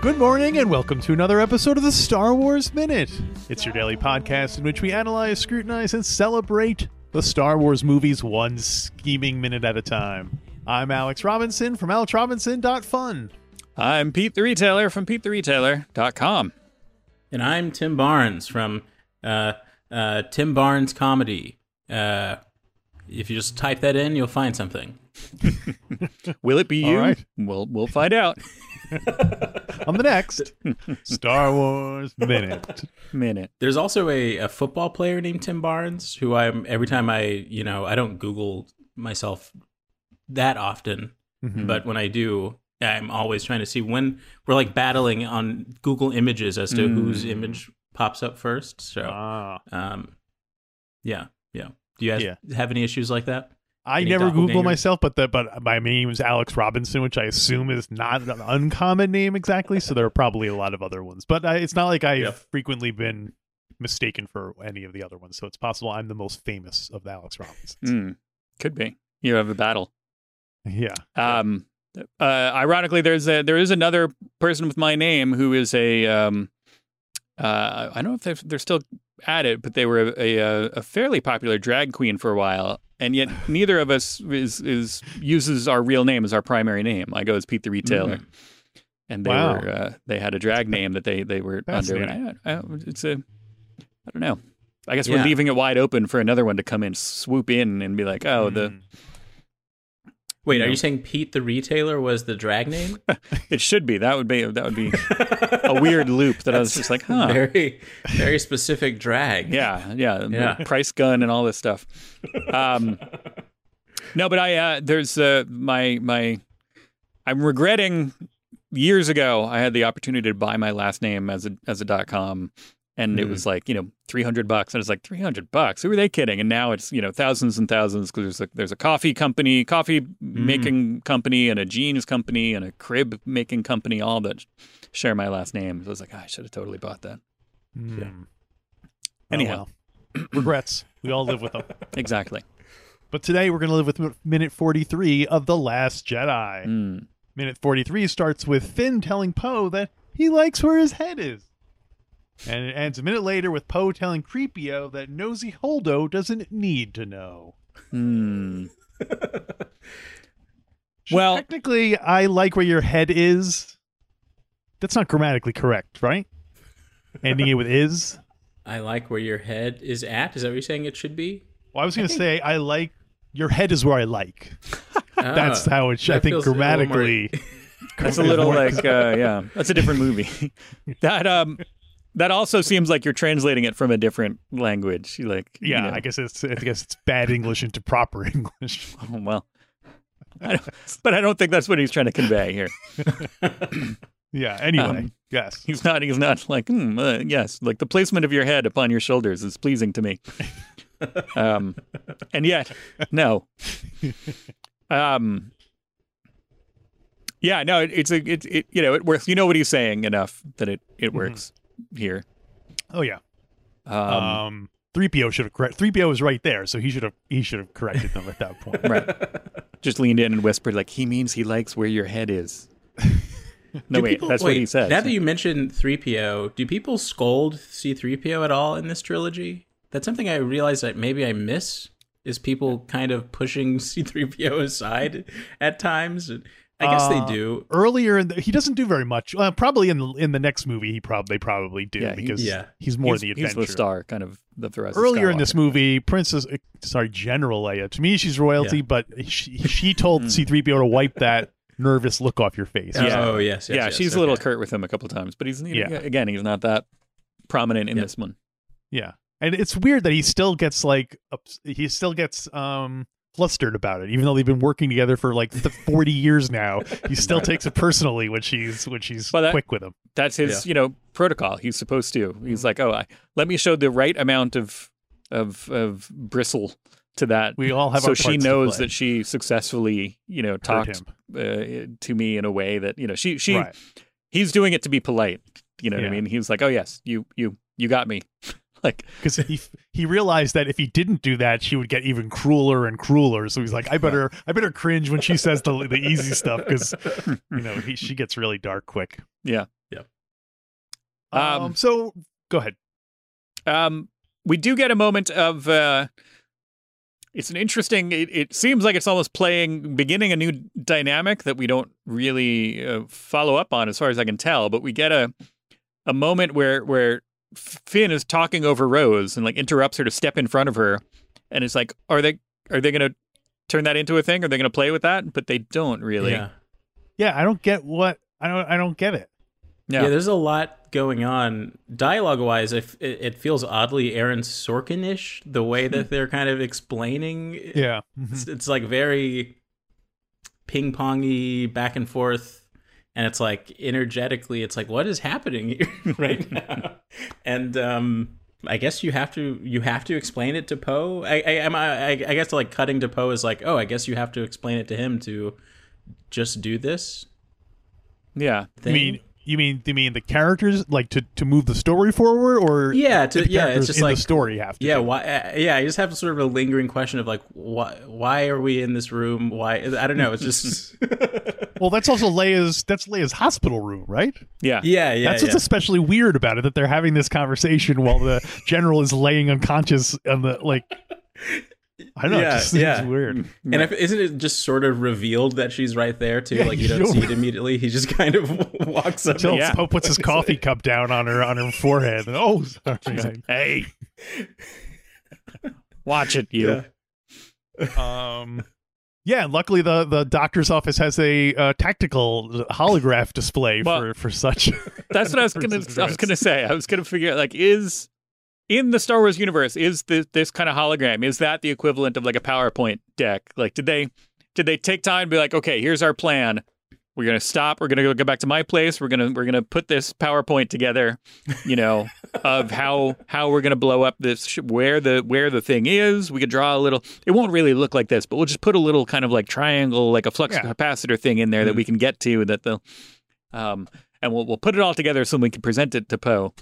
Good morning, and welcome to another episode of the Star Wars Minute. It's your daily podcast in which we analyze, scrutinize, and celebrate the Star Wars movies one scheming minute at a time. I'm Alex Robinson from alexrobinson.fun. I'm Pete the Retailer from PeteTheRetailer.com. And I'm Tim Barnes from uh, uh, Tim Barnes Comedy. Uh, if you just type that in, you'll find something. Will it be All you? right. We'll we'll find out. On the next Star Wars Minute. Minute. There's also a, a football player named Tim Barnes who I'm every time I you know I don't Google myself that often, Mhm. but when I do, I'm always trying to see when we're like battling on Google Images as to whose image pops up first. So, Ah. um, yeah, yeah. Do you guys Yeah. have any issues like that? I Any never Google myself, but the, but my name is Alex Robinson, which I assume is not an uncommon name exactly. So there are probably a lot of other ones, but I, it's not like I've Yep. frequently been mistaken for any of the other ones. So it's possible I'm the most famous of the Alex Robinsons. Hmm. Could be. You have a battle. Yeah. Um, uh, ironically, there's a there is another person with my name who is a um, uh, I don't know if they're, they're still at it, but they were a, a, a fairly popular drag queen for a while, and yet neither of us is is uses our real name as our primary name. I go as Pete the Retailer, and they Wow. were uh, they had a drag name that they they were under. And I, I, it's a I don't know. I guess we're leaving it wide open for another one to come in, swoop in, and be like, "Oh, the Mm. Wait, You are know. you saying Pete the Retailer was the drag name? It should be. That would be that would be a weird loop that I was just like, huh. Very, very specific drag. Yeah, yeah, Yeah. price gun and all this stuff. Um, no, but I uh, there's uh, my my I'm regretting years ago I had the opportunity to buy my last name as a as a dot com and it was like you know 300 bucks and it's like 300 bucks who are they kidding and now it's you know thousands and thousands because there's a, there's a coffee company coffee making company and a jeans company and a crib making company all that share my last name so I was like "Ah, I should have totally bought that Mm. Anyhow. Oh, well. regrets. We all live with them. exactly But today we're going to live with minute 43 of The Last Jedi. Mm. Minute 43 starts with Finn telling Poe that he likes where his head is. And it ends a minute later with Poe telling Creepio that Nosy Holdo doesn't need to know. Hmm. Well- technically, I like where your head is. That's not grammatically correct, right? Ending it with is. I like where your head is at. Is that what you're saying it should be? Well, I was going to say I like your head is where I like. That's how it should. I think feels a more- grammatically. That's a little like uh, yeah. That's a different movie. that um that also seems like you're translating it from a different language. You Like you Yeah, know. I guess it's I guess it's bad English into proper English. Oh, well. I but I don't think that's what he's trying to convey here. Yeah. Anyway, Um, yes. He's not. He's not like hmm, uh, yes. Like the placement of your head upon your shoulders is pleasing to me. um, and yet no. Um. Yeah, no, it, it's a, it, it, you know, it works. You know what he's saying enough that it, it works here. Oh yeah. Um, Um, three PO should have correct. Three PO was right there, so he should have he should have corrected them at that point. right. Just leaned in and whispered, like, he means he likes where your head is. No, Do wait, people- that's what he said. Now that you mentioned 3PO, do people scold C3PO at all in this trilogy? That's something I realized that maybe I miss. Is people kind of pushing C3PO aside at times? I guess Uh, they do. Earlier, in the, he doesn't do very much. Uh, probably in the, in the next movie, he probably they probably do Yeah, he- because yeah. he's more he's, the he's adventure. the star, kind of the, the rest. of Earlier in this Skywalker. movie, Princess, uh, sorry, General Leia. To me, she's royalty, Yeah. but she, she told Hmm. C-3PO to wipe that nervous look off your face. Yeah. Oh yes, yes yeah, yes, she's a little okay. curt with him a couple times, but he's Yeah. again, he's not that prominent in Yeah. this one. Yeah, and it's weird that he still gets like he still gets um flustered about it, even though they've been working together for like th- forty years now. He still takes it personally when she's when she's Well, that- quick with him. That's his, you know, protocol. He's supposed to. He's like, oh, I, let me show the right amount of of of bristle to that, We all have so our she parts to knows that she successfully, you know, talked uh, to me in a way that you know she she Right. he's doing it to be polite. You know what I mean? He was like, oh yes, you you you got me. like because he he realized that if he didn't do that, she would get even crueler and crueler. So he's like, I better I better cringe when she says the the easy stuff because you know he, she gets really dark quick. yeah. Um, Um, so go ahead. Um, we do get a moment of. Uh, it's an interesting. It, it seems like it's almost playing, beginning a new dynamic that we don't really uh, follow up on, as far as I can tell. But we get a a moment where where Finn is talking over Rose and like interrupts her to step in front of her, and it's like, are they are they going to turn that into a thing? Are they going to play with that? But they don't really. Yeah. Yeah, I don't get what I don't I don't get it. Yeah. there's a lot going on dialogue wise. If it, it feels oddly Aaron Sorkin ish, the way that hmm. they're kind of explaining. Yeah. It's, mm-hmm. it's like very ping pongy back and forth, and it's like energetically, it's like what is happening here right now? and um, I guess you have to you have to explain it to Poe. I I, am- I I guess like cutting to Poe is like, oh, I guess you have to explain it to him to just do this. yeah. Thing. mean you mean you mean the characters like to to move the story forward or Yeah, to- the yeah, it's just in like- the story have to Yeah, do why? Uh, yeah, I just have sort of a lingering question of like, why? Why are we in this room? Why? I don't know. It's just. Well, that's also Leia's that's Leia's hospital room, right? Yeah. yeah, yeah. that's what's yeah. especially weird about it that they're having this conversation while the general is laying unconscious on the like I don't know, Yeah, it just seems yeah. weird. And if, isn't it just sort of revealed that she's right there too? Yeah, like you don't you see it immediately. He just kind of walks up. Until Yeah. Poe puts his coffee cup down on her on her forehead. And, oh, sorry. Like, Hey. Watch it, you. um yeah luckily the the doctor's office has a uh, tactical holograph display Well, for for such That's what I was gonna. such I was gonna say. I was gonna figure out like is in the Star Wars universe is this this kind of hologram is that the equivalent of like a PowerPoint deck? Like did they did they take time to be like okay here's our plan. We're gonna stop. We're gonna go back to my place. We're gonna we're gonna put this PowerPoint together, you know, of how how we're gonna blow up this where the where the thing is. We could draw a little. It won't really look like this, but we'll just put a little kind of like triangle, like a flux Yeah. capacitor thing in there that we can get to. That the um, and we'll we'll put it all together so we can present it to Poe.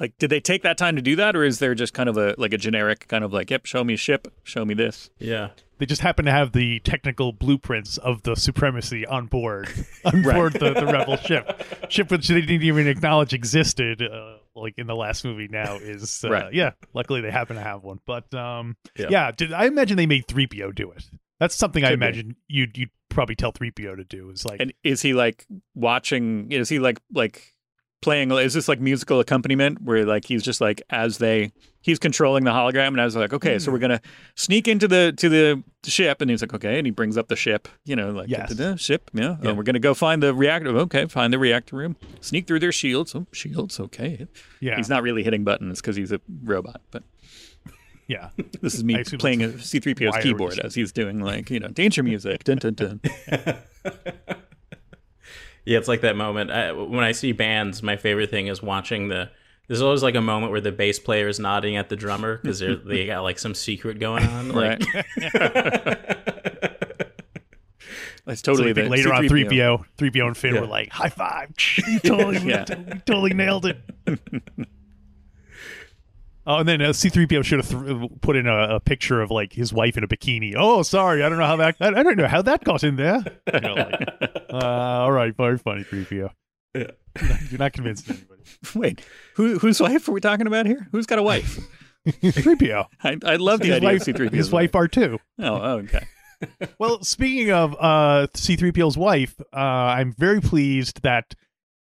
Like, did they take that time to do that, or is there just kind of a like a generic kind of like, yep, show me ship, show me this? Yeah. they just happen to have the technical blueprints of the supremacy on board on Right. board the, the rebel ship ship which they didn't even acknowledge existed uh, like in the last movie now is uh, Right. yeah luckily they happen to have one but um yeah, Yeah. did i imagine they made 3po do it that's something i Could be. imagine you'd you'd probably tell 3po to do is like And is he like watching? Is he like like playing? Is this like musical accompaniment where like he's just like as they he's controlling the hologram, and I was like, okay, so we're gonna sneak into the to the ship, and he's like, okay, and he brings up the ship, you know, like Yes. da-da-da, ship, yeah. Uh, yeah. Oh, we're gonna go find the reactor. Okay, find the reactor room. Sneak through their shields. Oh, shields. Okay. yeah He's not really hitting buttons because he's a robot, but. yeah This is me playing a that's C3PO's wire keyboard as he's doing like, you know, danger music. Dun, dun, dun. Yeah, it's like that moment. I, when I see bands, my favorite thing is watching the. There's always like a moment where the bass player is nodding at the drummer because they they got like some secret going on. Like, That's totally you think the later on C-3PO. 3po 3po and finn Yeah. were like high five you totally, Yeah. you totally nailed it Oh, and then uh, C-3PO should have th- put in a, a picture of like his wife in a bikini. Oh, sorry, I don't know how that. I, I don't know how that got in there. You know, like, uh, all right, very funny, 3PO. Yeah. You're not convincing anybody. Wait, who, whose wife are we talking about here? Who's got a wife? 3PO. I, I love the his idea wife, of C3PO. his wife R2. Oh, oh, okay. Well, speaking of uh, C-3PO's wife, uh, I'm very pleased that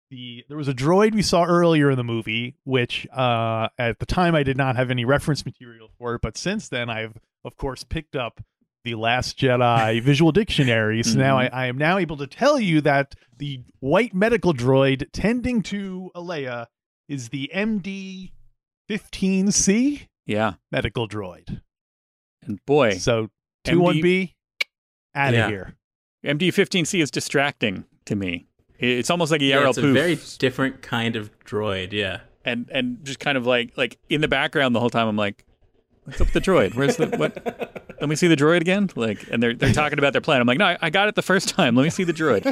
the there was a droid we saw earlier in the movie, which uh, at the time I did not have any reference material for it, but since then I've of course picked up the Last Jedi visual dictionary. So now I, I am now able to tell you that the white medical droid tending to Leia is the MD 15C Yeah. medical droid. And boy, So two one B out of Yeah. here. MD15C is distracting to me. It's almost like a Yeah, Yarrow it's a poof. very different kind of droid. Yeah. and and just kind of like like in the background the whole time I'm like, what's up with the droid? Where's the what? Let me see the droid again. Like, and they're they're talking about their plan. I'm like, no, I, I got it the first time. Let me see the droid.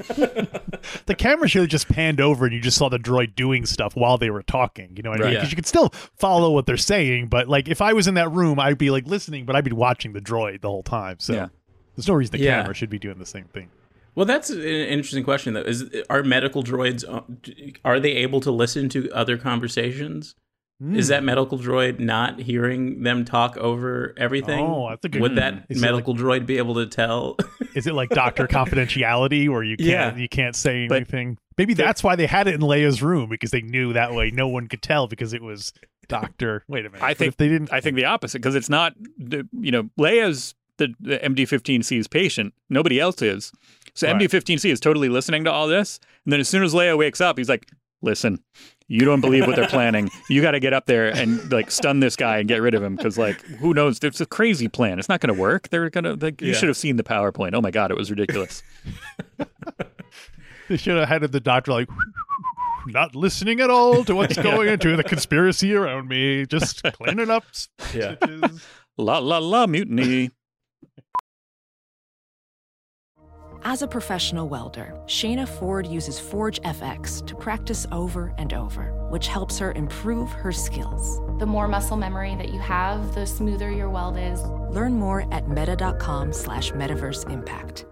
The camera should have just panned over and you just saw the droid doing stuff while they were talking. You know what I mean? Right. Because you could still follow what they're saying, but like if I was in that room, I'd be like listening, but I'd be watching the droid the whole time. So Yeah. there's no reason the Yeah. camera should be doing the same thing. Well, that's an interesting question, though. Is are medical droids uh, are they able to listen to other conversations? Is that medical droid not hearing them talk over everything? Oh, that's a good- Would that Is it medical droid be able to tell? Is it like Doctor Confidentiality where you can't Yeah. you can't say But- anything? Maybe that's why they had it in Leia's room because they knew that way no one could tell because it was Doctor. Wait a minute. I What think if they didn't. I think the opposite because it's not the you know Leia's the, the MD15C's patient. Nobody else is. So Right. MD15C is totally listening to all this, and then as soon as Leia wakes up, he's like, "Listen, you don't believe what they're planning. You got to get up there and like stun this guy and get rid of him because like who knows? It's a crazy plan. It's not going to work. They're gonna. Like, You Yeah. should have seen the PowerPoint. Oh my god, it was ridiculous. They should have had the doctor like not listening at all to what's going into the conspiracy around me, just cleaning up Yeah. stitches. la la la mutiny. As a professional welder, Shayna Ford uses Forge FX to practice over and over, which helps her improve her skills. The more muscle memory that you have, the smoother your weld is. Learn more at meta.com slash metaverse impact.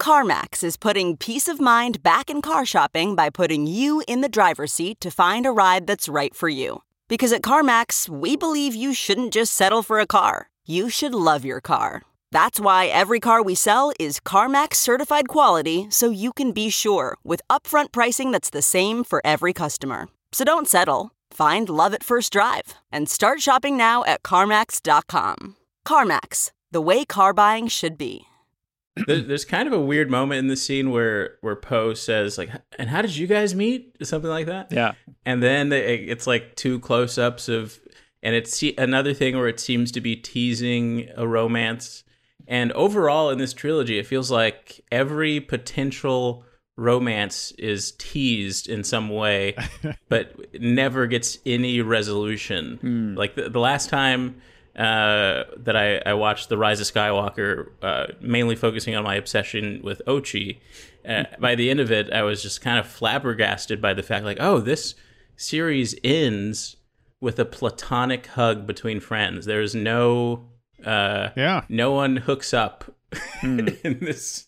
CarMax is putting peace of mind back in car shopping by putting you in the driver's seat to find a ride that's right for you. Because at CarMax, we believe you shouldn't just settle for a car, you should love your car. That's why every car we sell is CarMax certified quality so you can be sure with upfront pricing that's the same for every customer. So don't settle. Find love at first drive and start shopping now at CarMax.com. CarMax, the way car buying should be. There's kind of a weird moment in the scene where where Poe says like, "And how did you guys meet?" Something like that. Yeah. and then they, it's like two close-ups of and it's se- another thing where it seems to be teasing a romance and overall in this trilogy it feels like every potential romance is teased in some way but never gets any resolution like the, the last time uh, that I, I watched The Rise of Skywalker, uh, mainly focusing on my obsession with Ochi. Uh, by the end of it, I was just kind of flabbergasted by the fact, like, oh, this series ends with a platonic hug between friends. There's no, uh, Yeah. no one hooks up in this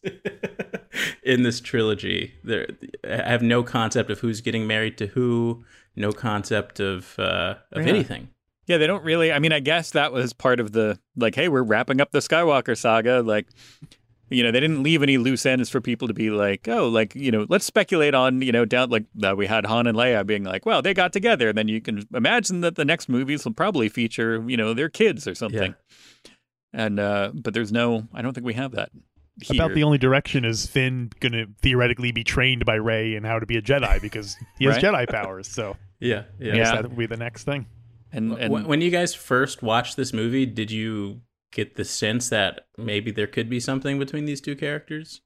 in this trilogy. There, I have no concept of who's getting married to who. No concept of uh, of Yeah. anything. Yeah, they don't really. I mean, I guess that was part of the like, hey, we're wrapping up the Skywalker saga. Like, you know, they didn't leave any loose ends for people to be like, oh, like, you know, let's speculate on, you know, down like that we had Han and Leia being like, well, they got together. And then you can imagine that the next movies will probably feature, you know, their kids or something. Yeah. And uh but there's no, I don't think we have that. Here. About the only direction is Finn going to theoretically be trained by Rey and how to be a Jedi because he has Right. Jedi powers. So Yeah, yeah. Yeah. that would be the next thing. and, and When when you guys first watched this movie, did you get the sense that maybe there could be something between these two characters,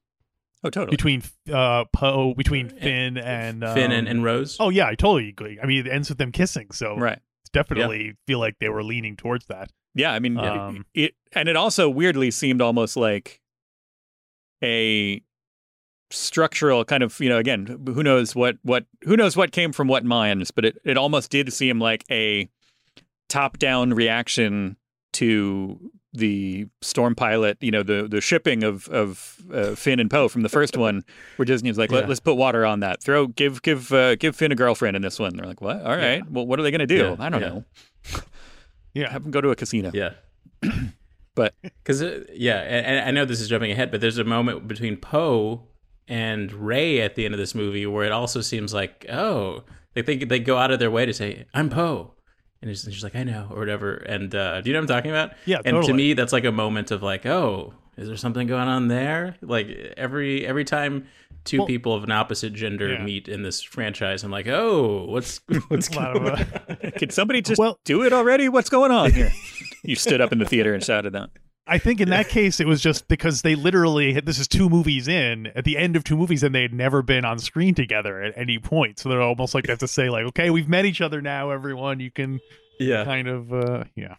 oh, totally. Between uh, Poe, between Finn and um, Finn and, and Rose? Oh yeah, I totally agree. I mean, it ends with them kissing, so right. it's definitely feel like they were leaning towards that. Yeah, I mean, Um, it and it also weirdly seemed almost like a structural kind of you know again who knows what what who knows what came from what minds but it, it almost did seem like a top down reaction to the storm pilot you know the the shipping of of uh, Finn and Poe from the first one where Disney's like Let, Yeah. us put water on that. Throw give give uh, give Finn a girlfriend in this one. They're like what? All right. Well what are they going to do? Yeah, I don't yeah. know. Yeah. have them go to a casino. Yeah. but Because uh, yeah, and, and I know this is jumping ahead, but there's a moment between Poe and Rey at the end of this movie where it also seems like oh, like they they go out of their way to say I'm Poe, and she's, she's like I know or whatever. And uh, do you know what I'm talking about? Yeah, And to me, that's like a moment of like oh, is there something going on there? Like every every time. Two Well- people of an opposite gender Yeah. meet in this franchise. I'm like, oh, what's what's going on? Could somebody just Well- do it already? What's going on here? you stood up in the theater and shouted that. I think in that case it was just because they literally had this is two movies in at the end of two movies and they had never been on screen together at any point. So they're almost like they have to say like, okay, we've met each other now, everyone. You can yeah, kind of uh yeah.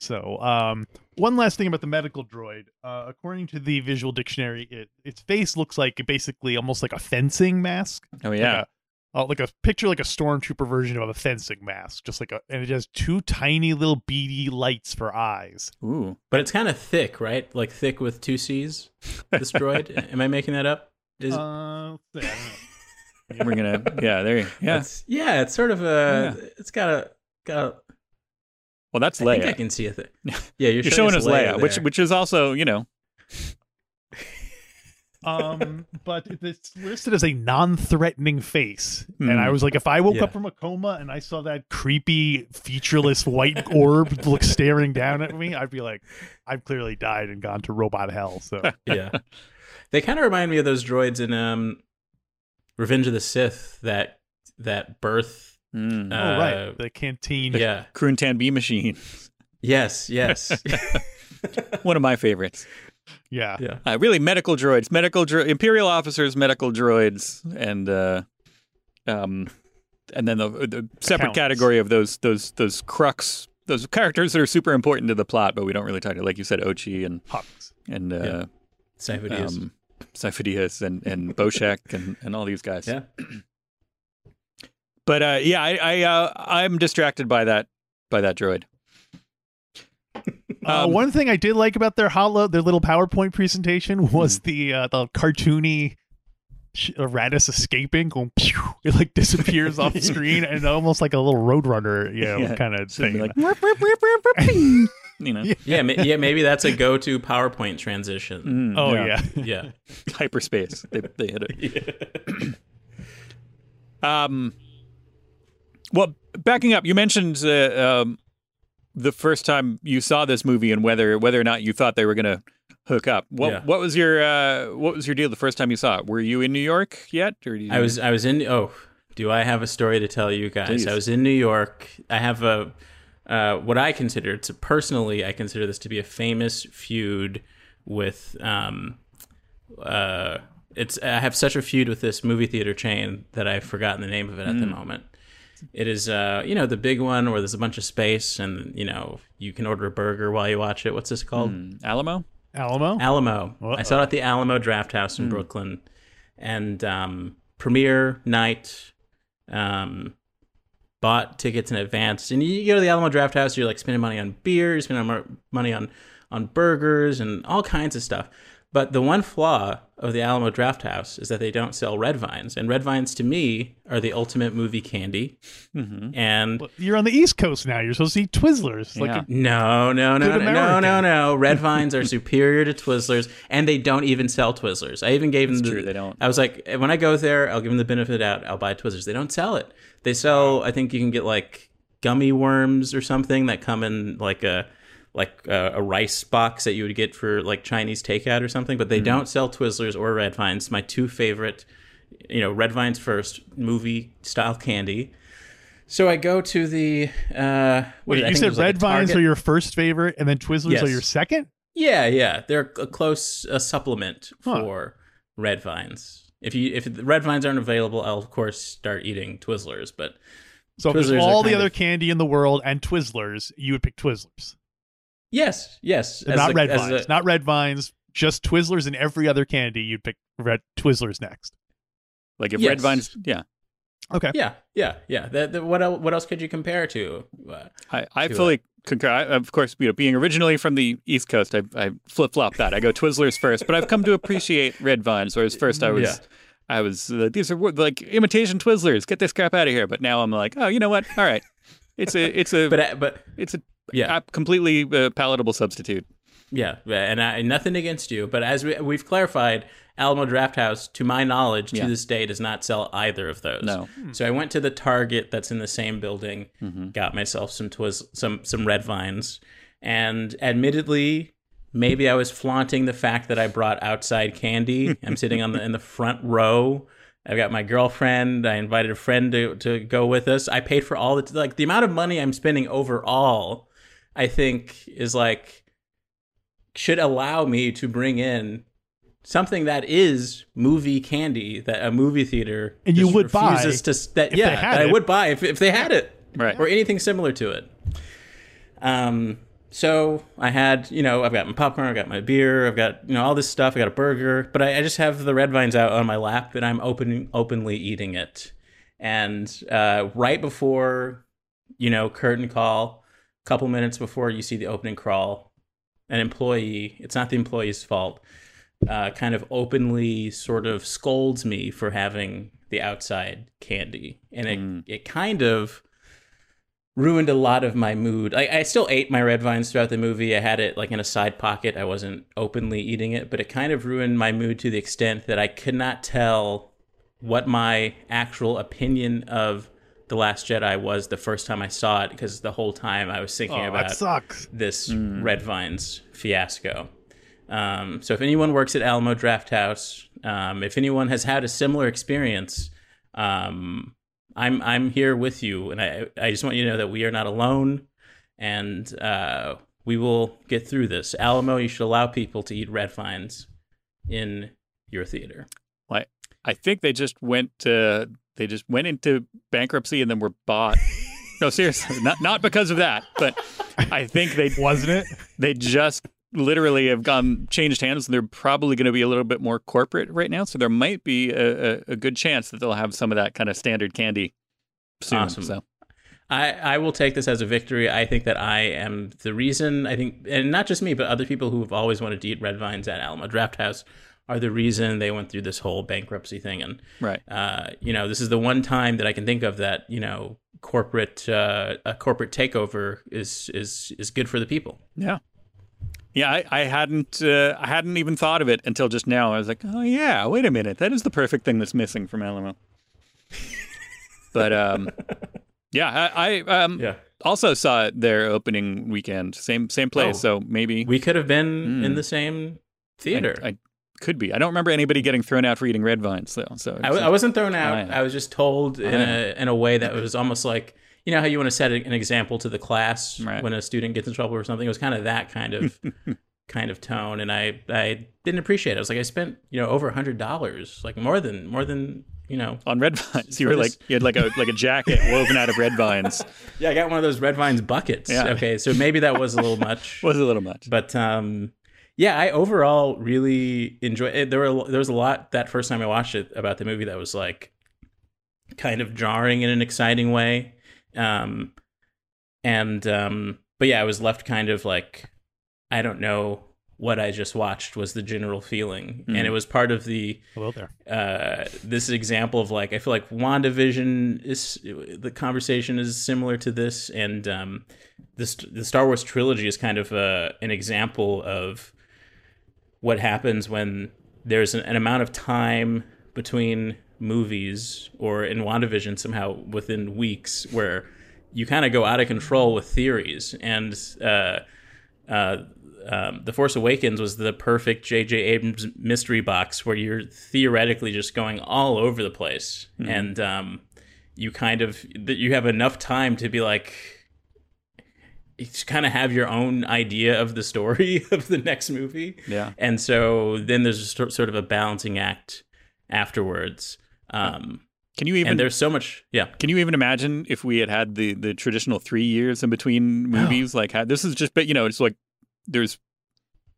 So um one last thing about the medical droid. Uh according to the visual dictionary, it its face looks like basically almost like a fencing mask. Oh yeah. Like uh, like a picture like a stormtrooper version of a fencing mask, just like a and it has two tiny little beady lights for eyes. Ooh. But it's kind of thick, right? Like thick with two C's. This droid. Am I making that up? Is, Uh, let's see, I don't know. We're gonna yeah, there you yeah. It's, yeah, it's sort of a. It's got a got. A, Well that's I think I can see a thing. Yeah, you're, You're showing us Leia, there. which which is also, you know, um, but it's listed as a non-threatening face, and Hmm. I was like, if I woke Yeah. up from a coma and I saw that creepy, featureless white orb look staring down at me, I'd be like, I've clearly died and gone to robot hell. So yeah, they kind of remind me of those droids in um, Revenge of the Sith. That that birth. mm. oh uh, right, the canteen. Yeah. Kruntan B machine. Yes. Yes. One of my favorites. Yeah, yeah. Uh, really medical droids, medical dro- imperial officers, medical droids and uh um and then the, the separate Accountants. category of those those those crux those characters that are super important to the plot, but we don't really talk to like you said Ochi and Hux. and uh Yeah. Sifo-Dyas. um, Sifo-Dyas and and Boshek and, and all these guys. yeah. But uh, yeah, I, I uh, I'm distracted by that by that droid. Uh, Um, one thing I did like about their hollow, their little PowerPoint presentation Hmm. was the uh, the cartoony sh- uh, Raddus escaping, going, pew, it like disappears off screen, and almost like a little Roadrunner, you know, Yeah. kind of thing. like, you know, Yeah. ma- Yeah. Maybe that's a go-to PowerPoint transition. Mm, oh yeah, Yeah. hyperspace. They they hit it. Um, well, backing up, you mentioned uh, um, the first time you saw this movie and whether whether or not you thought they were going to hook up. What Yeah. what was your uh, what was your deal the first time you saw it? Were you in New York yet? Or you... I was I was in oh do I have a story to tell you guys? Please. I was in New York. I have a uh, what I consider it's personally I consider this to be a famous feud with um uh it's I have such a feud with this movie theater chain that I've forgotten the name of it at the moment. It is uh you know the big one where there's a bunch of space and you know you can order a burger while you watch it. What's this called? Mm, Alamo. Alamo. Alamo. I Uh-oh. saw it at the Alamo Drafthouse in Brooklyn, and um, premiere night. Um, bought tickets in advance, and you go to the Alamo Drafthouse. You're like spending money on beer, you're spending money on on burgers and all kinds of stuff. But the one flaw of the Alamo Drafthouse is that they don't sell red vines, and red vines to me are the ultimate movie candy. Mm-hmm. And Well, You're on the East Coast now. You're supposed to eat Twizzlers. Like Yeah. a- No, no, no, Good no, no, no, no. Red vines are superior to Twizzlers, and they don't even sell Twizzlers. I even gave them the, true, they don't. I was like, when I go there, I'll give them the benefit out. I'll buy Twizzlers. They don't sell it. They sell. I think you can get like gummy worms or something that come in like a like a, a rice box that you would get for like Chinese takeout or something. But they don't sell Twizzlers or Red Vines. My two favorite, you know, Red Vines first movie style candy. So I go to the. Uh, what Wait, you said was like red vines Target. are your first favorite, and then Twizzlers Yes. are your second. Yeah, yeah, they're a close a supplement Huh. for red vines. If you if the red vines aren't available, I'll of course start eating Twizzlers. But So if there's all the other of- candy in the world and Twizzlers, you would pick Twizzlers, yes, yes, as not a- red as vines. a- not red vines. just Twizzlers and every other candy, you'd pick red Twizzlers next. Like if Yes. Red Vines, yeah. Okay. Yeah, yeah, yeah. The, the, what else, what else could you compare to? Uh, I, I to fully concur. I, of course, you know, being originally from the East Coast, I, I flip flop that. I go Twizzlers first, but I've come to appreciate Red Vines. Whereas first I was, Yeah. I was uh, these are like imitation Twizzlers. Get this crap out of here. But now I'm like, oh, you know what? All right, it's a, it's a, but uh, but it's a Yeah. a completely uh, palatable substitute. yeah, and I, nothing against you. But as we, we've clarified, Alamo Drafthouse, to my knowledge, to Yeah. this day, does not sell either of those. No. So I went to the Target that's in the same building, Mm-hmm. got myself some twiz- some some red vines, and admittedly, maybe I was flaunting the fact that I brought outside candy. I'm sitting on the in the front row. I've got my girlfriend. I invited a friend to, to go with us. I paid for all the like the amount of money I'm spending overall. I think is like should allow me to bring in something that is movie candy that a movie theater And you would buy refuses to that yeah they had that I would buy if if they had it Right. or anything similar to it. Um, so I had, you know, I've got my popcorn, I've got my beer, I've got, you know, all this stuff. I got a burger, but I, I just have the red vines out on my lap and I'm open, openly eating it. And uh, right before, you know, curtain call, a couple minutes before you see the opening crawl, an employee, it's not the employee's fault, uh, kind of openly sort of scolds me for having the outside candy. And it, it kind of ruined a lot of my mood. I, I still ate my red vines throughout the movie. I had it like in a side pocket. I wasn't openly eating it, but it kind of ruined my mood to the extent that I could not tell what my actual opinion of The Last Jedi was the first time I saw it because the whole time I was thinking Oh, about that sucks. this Red Vines fiasco. Um, so if anyone works at Alamo Drafthouse, um, if anyone has had a similar experience, um, I'm I'm here with you, and I I just want you to know that we are not alone, and uh, we will get through this. Alamo, you should allow people to eat red vines in your theater. Like, I think they just went to, they just went into bankruptcy and then were bought. no, seriously, not not because of that, but I think they Wasn't it? they just literally have gone changed hands and they're probably going to be a little bit more corporate right now so there might be a, a, a good chance that they'll have some of that kind of standard candy soon Awesome. so I, I will take this as a victory. I think that I am the reason. I think, and not just me, but other people who have always wanted to eat red vines at Alamo Drafthouse are the reason they went through this whole bankruptcy thing. And right uh, you know, this is the one time that I can think of that you know corporate uh, a corporate takeover is is is good for the people. yeah yeah i, I hadn't uh, i hadn't even thought of it until just now i was like oh yeah wait a minute that is the perfect thing that's missing from alamo but um yeah i, I um Yeah. also saw it their opening weekend same same place Oh. so maybe We could have been in the same theater. I, I could be. I don't remember anybody getting thrown out for eating red vines though. So I, I wasn't thrown out. yeah. I was just told in a in a way that was almost like you know how you want to set an example to the class Right. when a student gets in trouble or something. It was kind of that kind of kind of tone, and I I didn't appreciate it. I was like, I spent you know over a hundred dollars, like more than more than you know. on red vines. You were like you had like a like a jacket woven out of red vines. Yeah, I got one of those red vines buckets. Yeah. Okay, so maybe that was a little much. Was a little much. but um yeah i overall really enjoy it there were there was a lot that first time i watched it about the movie that was like kind of jarring in an exciting way. Um and um but yeah i was left kind of like i don't know what i just watched was the general feeling. And it was part of the Hello there. uh, this example of like I feel like WandaVision is the conversation is similar to this, and um, this the Star Wars trilogy is kind of uh, an example of what happens when there's an, an amount of time between movies, or in WandaVision somehow within weeks, where you kind of go out of control with theories and. Uh, uh, um, the Force Awakens was the perfect J.J. Abrams mystery box where you're theoretically just going all over the place, and um, you kind of you have enough time to be like, kind of have your own idea of the story of the next movie, Yeah. and so then there's a sort of a balancing act afterwards. Um, Can you even and there's so much, yeah. can you even imagine if we had had the the traditional three years in between movies? Like had, this is just but you know it's like there's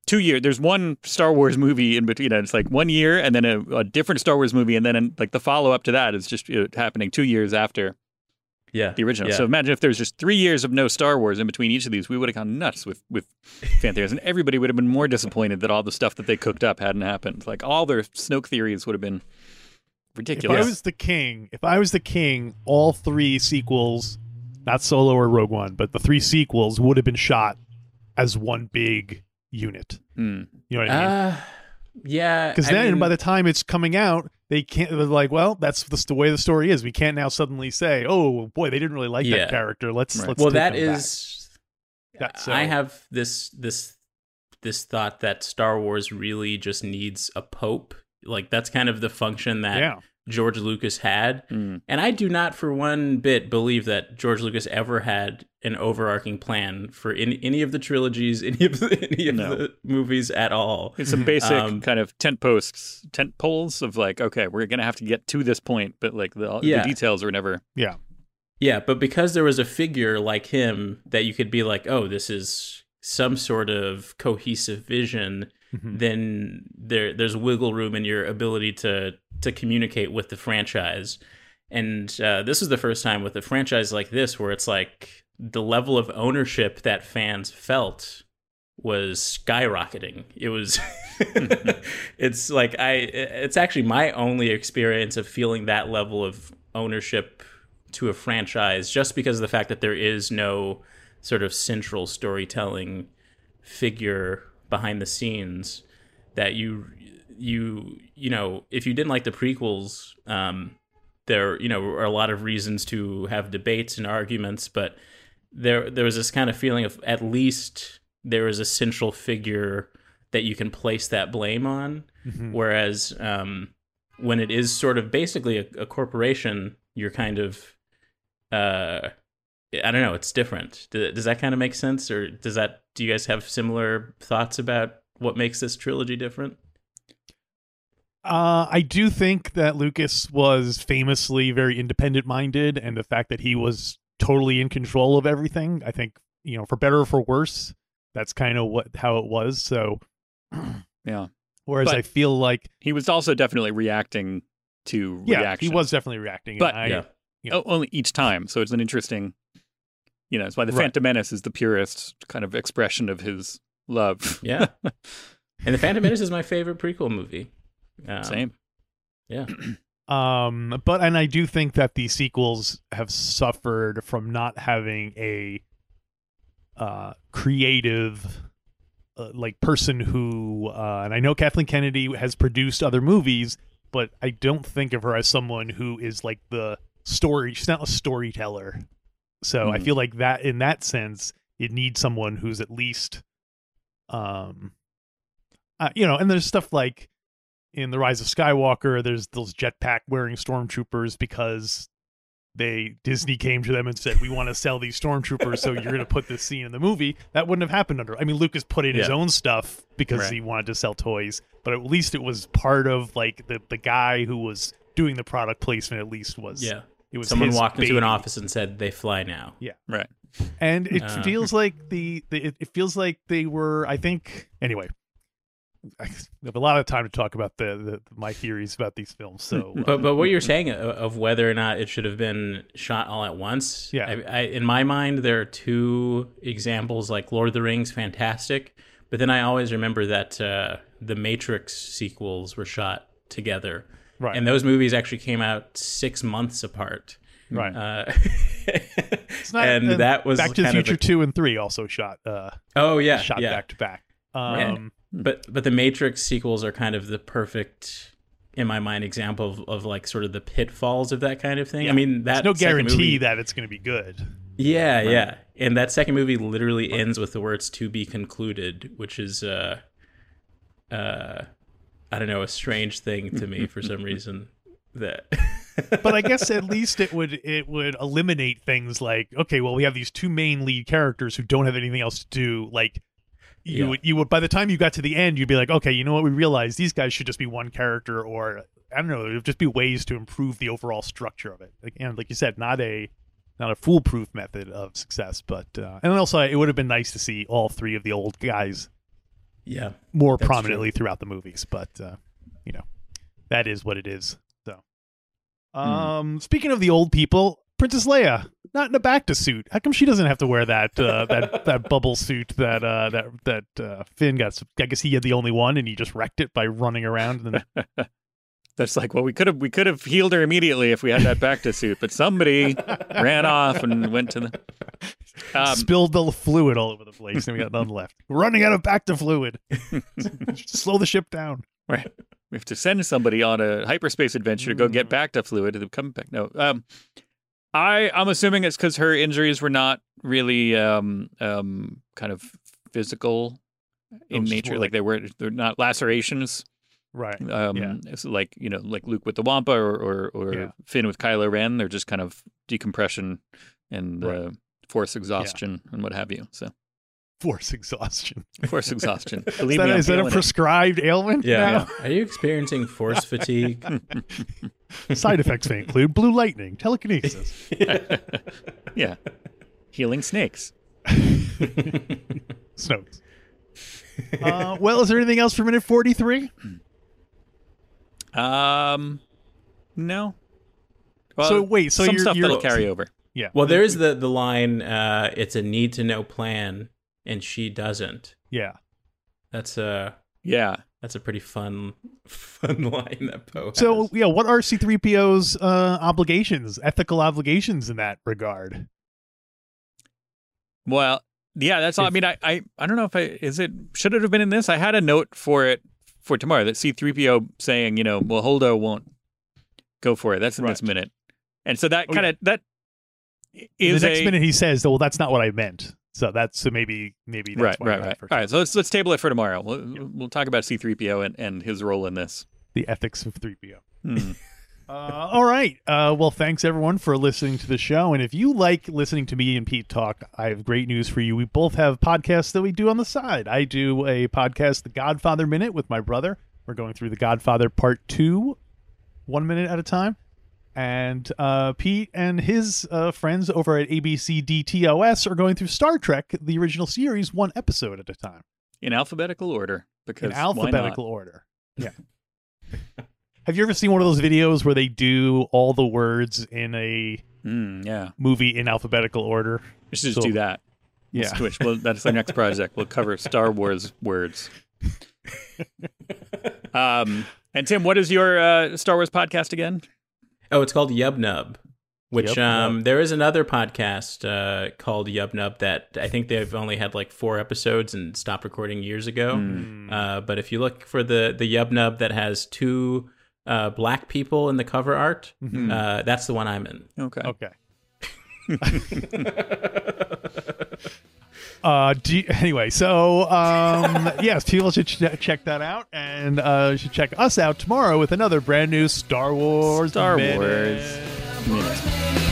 two years. There's one Star Wars movie in between. It's like one year and then a, a different Star Wars movie, and then like the follow up to that is just you know, happening two years after Yeah. the original. Yeah. So imagine if there was just three years of no Star Wars in between each of these, we would have gone nuts with with fan theories, and everybody would have been more disappointed that all the stuff that they cooked up hadn't happened. Like all their Snoke theories would have been ridiculous. If. I was the king, if I was the king, all three sequels, not Solo or Rogue One, but the three sequels would have been shot as one big unit. Hmm. You know what I mean? Uh, yeah. Because then mean, by the time it's coming out, they can't. They're like, well, that's the, the way the story is. We can't now suddenly say, oh boy, they didn't really like Yeah. that character. Let's Right. let's. well, that back." That- so- I have this this this thought that Star Wars really just needs a pope. Like that's kind of the function that yeah. George Lucas had. Hmm. And I do not for one bit believe that George Lucas ever had an overarching plan for any, any of the trilogies, any of the, any of No. the movies at all. It's some basic Um, kind of tent posts, tent poles of like, okay, we're gonna have to get to this point, but like the, Yeah. the details were never. Yeah. Yeah, but because there was a figure like him that you could be like, oh, this is some sort of cohesive vision, Mhm. then there there's wiggle room in your ability to to communicate with the franchise. And uh, this is the first time with a franchise like this where it's like the level of ownership that fans felt was skyrocketing. It was it's like I it's actually my only experience of feeling that level of ownership to a franchise just because of the fact that there is no sort of central storytelling figure behind the scenes that you you you know if you didn't like the prequels um there you know are a lot of reasons to have debates and arguments but there there was this kind of feeling of at least there is a central figure that you can place that blame on Mhm. whereas um when it is sort of basically a, a corporation you're kind of uh I don't know. It's different. Does, does that kind of make sense, or does that? Do you guys have similar thoughts about what makes this trilogy different? Uh, I do think that Lucas was famously very independent minded, and the fact that he was totally in control of everything, I think, you know, for better or for worse, that's kind of what how it was. So, Yeah, whereas But- I feel like, he was also definitely reacting to yeah, reaction. he was definitely reacting. But- I, yeah. Yeah. Oh, only each time. So it's an interesting, you know, it's why the Right. Phantom Menace is the purest kind of expression of his love. Yeah. and the Phantom Menace is my favorite prequel movie. Um, Same. Yeah. Um, but and I do think that the sequels have suffered from not having a uh creative uh, like person who uh and I know Kathleen Kennedy has produced other movies, but I don't think of her as someone who is like the story she's not a storyteller. So I Mhm. feel like that in that sense it needs someone who's at least um uh, you know, and there's stuff like in the Rise of Skywalker, there's those jetpack wearing stormtroopers because they Disney came to them and said, "We want to sell these stormtroopers, so you're going to put this scene in the movie." That wouldn't have happened under. I mean, Lucas put in his own stuff because Right. he wanted to sell toys, but at least it was part of like the the guy who was doing the product placement. At least was Yeah. It was Someone his walked into an office and said, "They fly now." Yeah, right. and it Uh. feels like the, the it, it feels like they were. I think anyway. I have a lot of time to talk about the, the my theories about these films. So, But but what you're saying of- whether or not it should have been shot all at once, Yeah. I, I, in my mind there are two examples like Lord of the Rings, fantastic, but then I always remember that uh, the Matrix sequels were shot together, right, and those movies actually came out six months apart. right. Uh, It's not- and that was Back to the Future two and three also shot uh oh yeah shot yeah. back to back. Um, But but the Matrix sequels are kind of the perfect, in my mind, example of, of like sort of the pitfalls of that kind of thing. I mean, that there's no guarantee movie- that it's going to be good. Yeah, yeah, and that second movie literally ends with the words "to be concluded," which is uh, uh, I don't know, a strange thing to me for some reason. That, But I guess at least it would it would eliminate things like okay, well we have these two main lead characters who don't have anything else to do. Like you Yeah. would you would by the time you got to the end, you'd be like, okay, you know what? We realize these guys should just be one character, or I don't know, it would just be ways to improve the overall structure of it. And like you said, not a not a foolproof method of success, but uh, and also it would have been nice to see all three of the old guys Yeah. more prominently throughout the movies, but uh, you know, that is what it is. So, um, speaking of the old people, Princess Leia, not in a Bacta suit. How come she doesn't have to wear that uh, that that bubble suit that uh, that that uh, Finn got? I guess he had the only one, and he just wrecked it by running around. And That's like, well, we could have we could have healed her immediately if we had that Bacta suit, but somebody ran off and went to the. Um, spilled the fluid all over the place, and we got none left. We're running out of Bacta fluid. Slow the ship down. Right. We have to send somebody on a hyperspace adventure to go get Bacta fluid and then come back. No. Um, I I'm assuming it's because her injuries were not really um um kind of physical in nature. more Like they were they're not lacerations. Right. Um, Yeah. it's like you know, like Luke with the Wampa or or, or Yeah. Finn with Kylo Ren. They're just kind of decompression and Right. uh, force exhaustion and what have you. So Force exhaustion. force exhaustion. Is that, me, is that a feeling it. prescribed ailment? Yeah. Are you experiencing force fatigue? Side effects may include blue lightning, telekinesis. yeah, healing snakes. Snopes. Uh, well, is there anything else for minute 43? Um, no. So wait, so some you're- stuff you're- that'll carry over. Yeah. Well, there is the the line. Uh, it's a need to know plan, and she doesn't. Yeah. That's a Yeah. That's a pretty fun fun line that Poe. So, has. yeah, what are C-3PO's uh, obligations, ethical obligations in that regard? Well, yeah, that's all. I mean, I, I, I don't know if I is it should it have been in this. I had a note for it for tomorrow that C-3PO saying, you know, well, Holdo won't go for it. That's in this minute, and so that Oh, kind of that In is the next a, minute, he says, "Well, that's not what I meant." So that's so maybe maybe that's right, why right, right. All right, so let's let's table it for tomorrow. We'll we'll talk about C-3PO and, and his role in this. The ethics of 3PO. Hmm. Uh, all right. Uh, well, thanks everyone for listening to the show. And if you like listening to me and Pete talk, I have great news for you. We both have podcasts that we do on the side. I do a podcast, The Godfather Minute, with my brother. We're going through The Godfather Part Two, one minute at a time. And uh, Pete and his uh, friends over at ABC DTOS are going through Star Trek, the original series, one episode at a time in alphabetical order because in alphabetical order. Yeah. Have you ever seen one of those videos where they do all the words in a Mm, yeah, movie in alphabetical order? we should just So- do that. Yeah. switch. Well, that's our next project. We'll cover Star Wars words. um, and Tim, what is your uh, Star Wars podcast again? Oh, it's called Yub Nub. Which Yub um, Nub. there is another podcast uh, called Yub Nub that I think they've only had like four episodes and stopped recording years ago. Hmm. Uh, but if you look for the the Yub Nub that has two uh, black people in the cover art, Mm-hmm. uh, that's the one I'm in. Okay. Okay. uh, you- anyway, so um, yes, people should ch- check that out, and uh, should check us out tomorrow with another brand new Star Wars. Star Minute. Wars. Minute.